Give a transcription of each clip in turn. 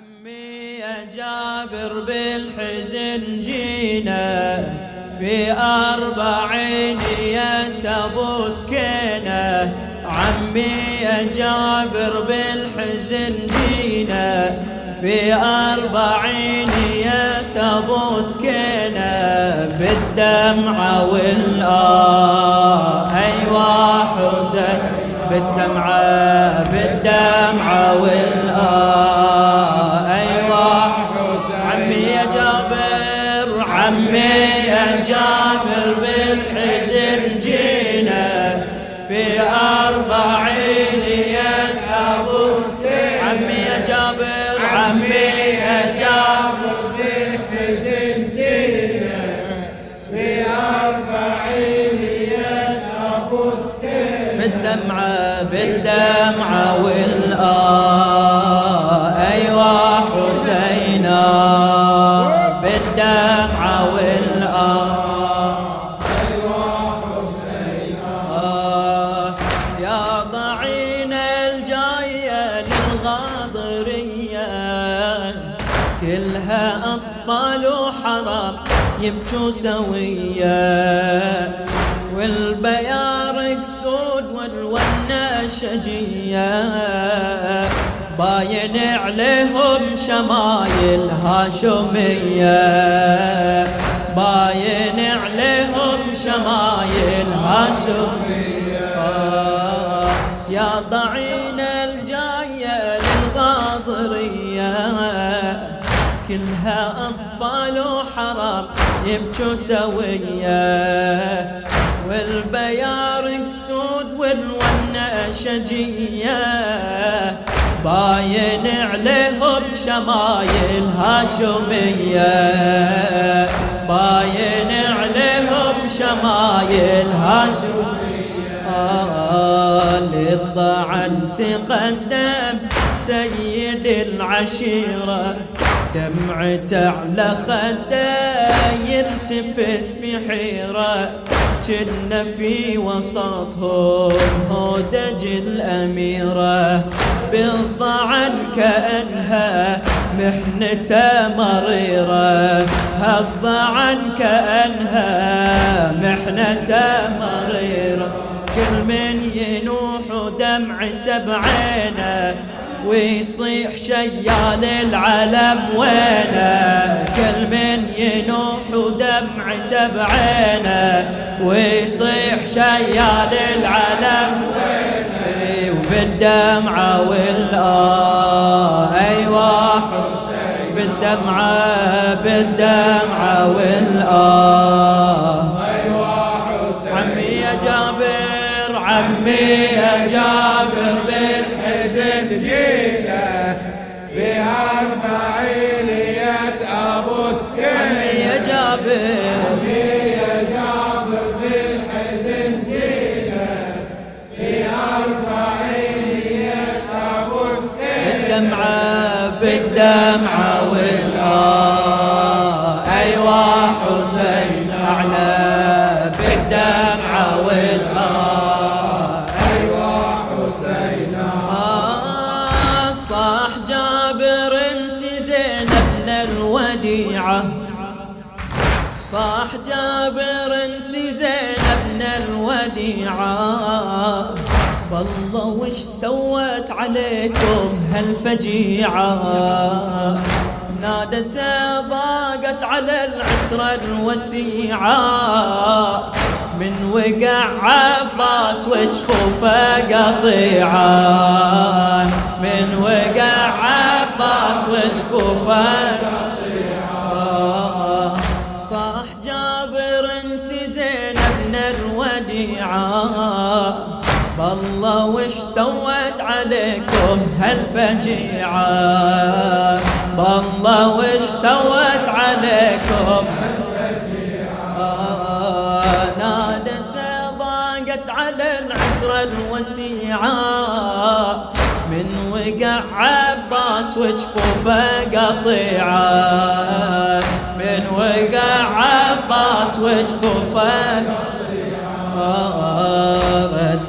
عمي يا جابر بالحزن جينا في أربعين ابو سكينة عمي يا جابر بالحزن جينا في أربعين ابو سكينة بالدمعة والآه أيوا حسين. بالدمعة بالدمعة جينا بالدمعة بالدمعة والآه أطفال وحرام يبكوا سويا. والبيارق سود والونة شجية. باين عليهم شمايل هاشمية. باين عليهم شمايل هاشمية. يا ضعين كلها أطفال وحرام يبكوا سوية. والبيارق سود والونة شجية. باين عليهم شمايل هاشمية. باين عليهم شمايل هاشمية. آه للضعن تقدم سيد العشيرة. دمعته على خده يلتفت في حيرة. كنا في وسطهم هودج الأميرة بالضعن كأنها محنته مريرة. هالضعن كأنها محنته مريرة. كل من ينوح دمعته بعينه ويصيح شيال العلم وينه. كل من ينوح ودمعته بعينه ويصيح شيال العلم وينه. وبالدمعة والآه. أيوة بالدمعة بالدمعة والآه. عمي يا جابر عمي يا جابر. جينا في أربعين يد أبو سكين يا جابر. عمي يا جابر بالحزن جينا في أربعين يد أبو سكين بالدمعة بالدمعة والآه صاح جابر انت زينب الوديعة. والله وش سوت عليكم هالفجيعة؟ نادته ضاقت على العترة الوسيعة. من وقع عباس وجفوفه قطيعة بالله وش سوت عليكم هالفجيعة؟ بالله وش سوت عليكم؟ نادت ضاقت على العسرة الوسيعة. من وقع عباس وجفوفه قطيعة من وقع عباس وجفوفه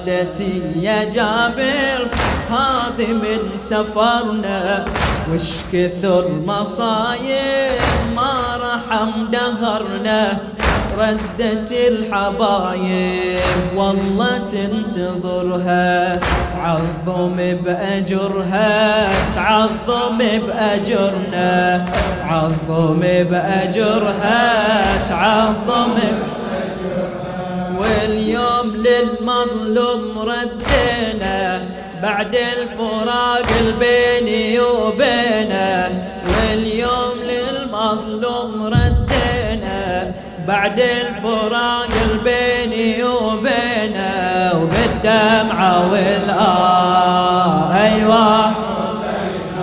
ردتي يا جابر هذه من سفرنا. وش كثر مصايب ما رحم دهرنا. ردت الحبايب والله تنتظرها. عظم بأجرها تعظم بأجرنا. عظم بأجرها تعظم واليوم للمظلوم ردينا بعد الفراق البيني وبينه واليوم للمظلوم ردينا بعد الفراق البيني وبينه وبالدمعة والآه. أيوة.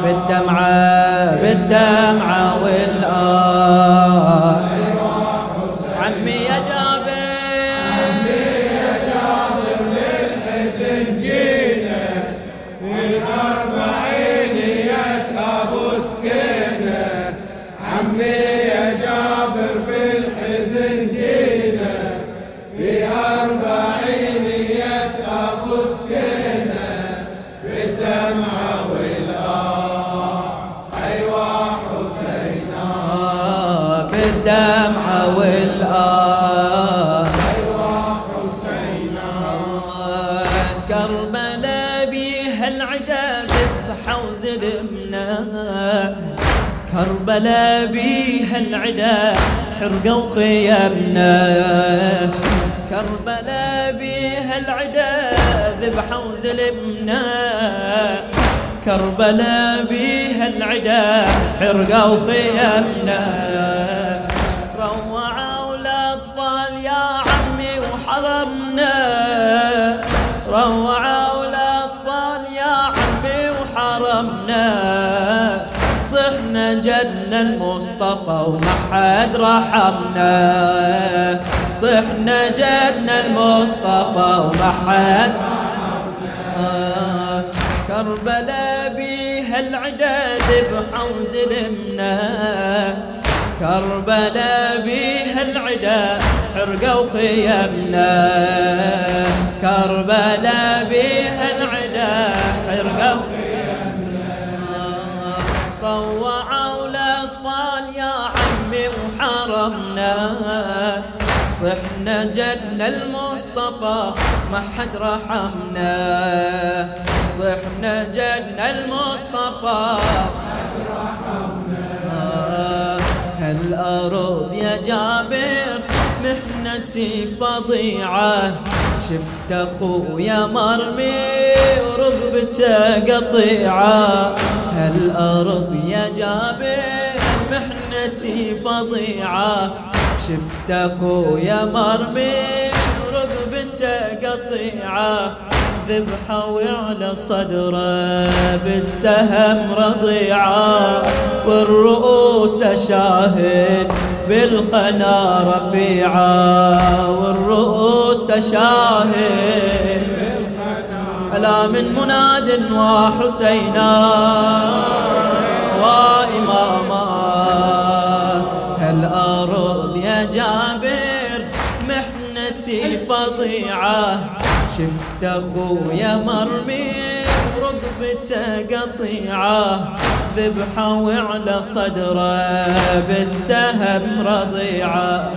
بالدمعة بالدمعة والآه. بالدمعة والآه آه كربلاء بيها العدا ذبحة وزلمنا كربلاء بيها العدا حرقوا خيامنا كربلاء بيها العدا ذبحة وزلمنا كربلاء بيها العدا حرقوا خيامنا روعوا الأطفال يا عمي وحرمنا. روعوا الأطفال يا عمي وحرمنا. صحنا جدنا المصطفى وما حد رحمنا. صحنا جدنا المصطفى وما حد آه، كربلاء بيها العدا ذبحة وزلمنا كربلاء بيها العدا حرقوا خيامنا كربلاء بيها العدا حرقوا طوعوا الأطفال يا عمي وحرمنا. صحنا جدنا المصطفى ما حد رحمنا. صحنا جدنا المصطفى آه، هالأرض يا جابر محنتي فظيعة. شفت أخويا مرمي ورغبته قطيعة. هالأرض يا جابر محنتي فظيعة. شفت أخويا مرمي ورغبته قطيعة. ذبحة وعلى صدره بالسهم رضيعة والرؤوس شاهد بالقنا رفيعة والرؤوس شاهد. ألا من مناد وحسينا وإماما. هالأرض يا جابر محنتي فظيعة؟ شفت أخويا مرمي رقبته قطيعة ذبحة وعلى صدره بالسهم رضيعة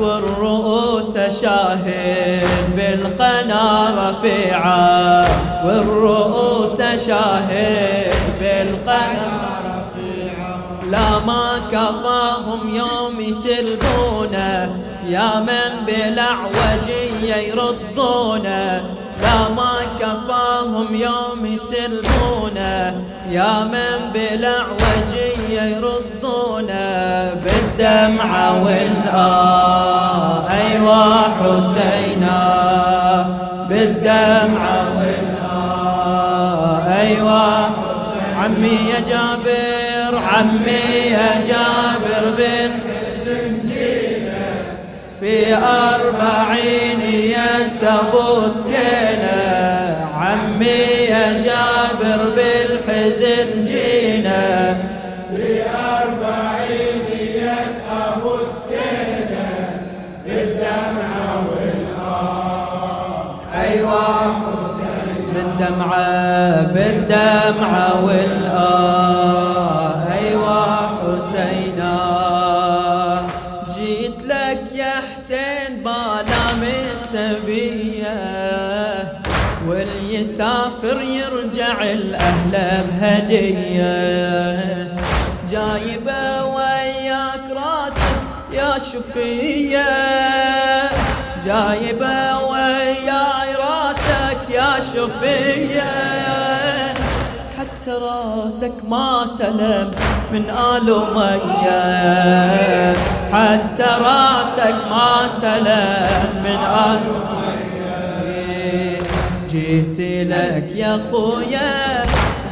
والرؤوس شاهد بالقنا رفيعة. والرؤوس شاهد بالقنا لا ما كفاهم يوم يسلبونه يا من بالأعوجية يردونه لا ما كفاهم يوم يسلبونه يا من بالأعوجية يردونه بالدمعة والآه أيوة حسينا. بالدمعة والآه أيوة. عمي يا جابر عمي يا جابر. أربعين ينتبو سكينة عمي يا جابر بالحزن جينا في أربعين يد أبو سكينة بالدمعة والآه أيوة. بالدمعة بالدمعة والآه ويسافر يرجع الأهل بهدية. جايبه وياك راسك يا شفية. جايبه وياي راسك يا شفية. حتى راسك ما سلم من آل أمية. حتى راسك ما سلم من آل أمية. جيت لك يا خويا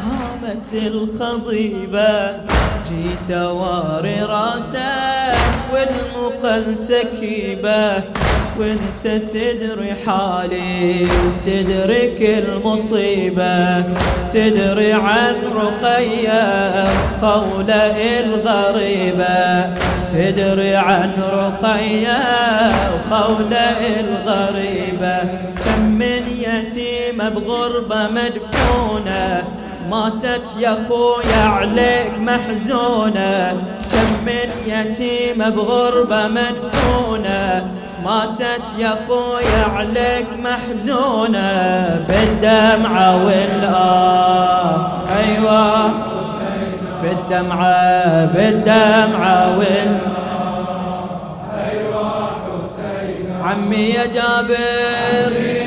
هامت الخضيبة. جيت واري راسك والمقل سكيبة. وانت تدري حالي وتدرك المصيبة. تدري عن رقية خولة الغريبة. تدري عن رقية وخولة الغريبة. من يتيمة بغربة مدفونة ماتت يا خويا عليك محزونة. كم من يتيمة بغربة مدفونة ماتت يا خويا عليك محزونة. بالدمعة والآه أيوة. بالدمعة بالدمعة وال عمي يا جابر.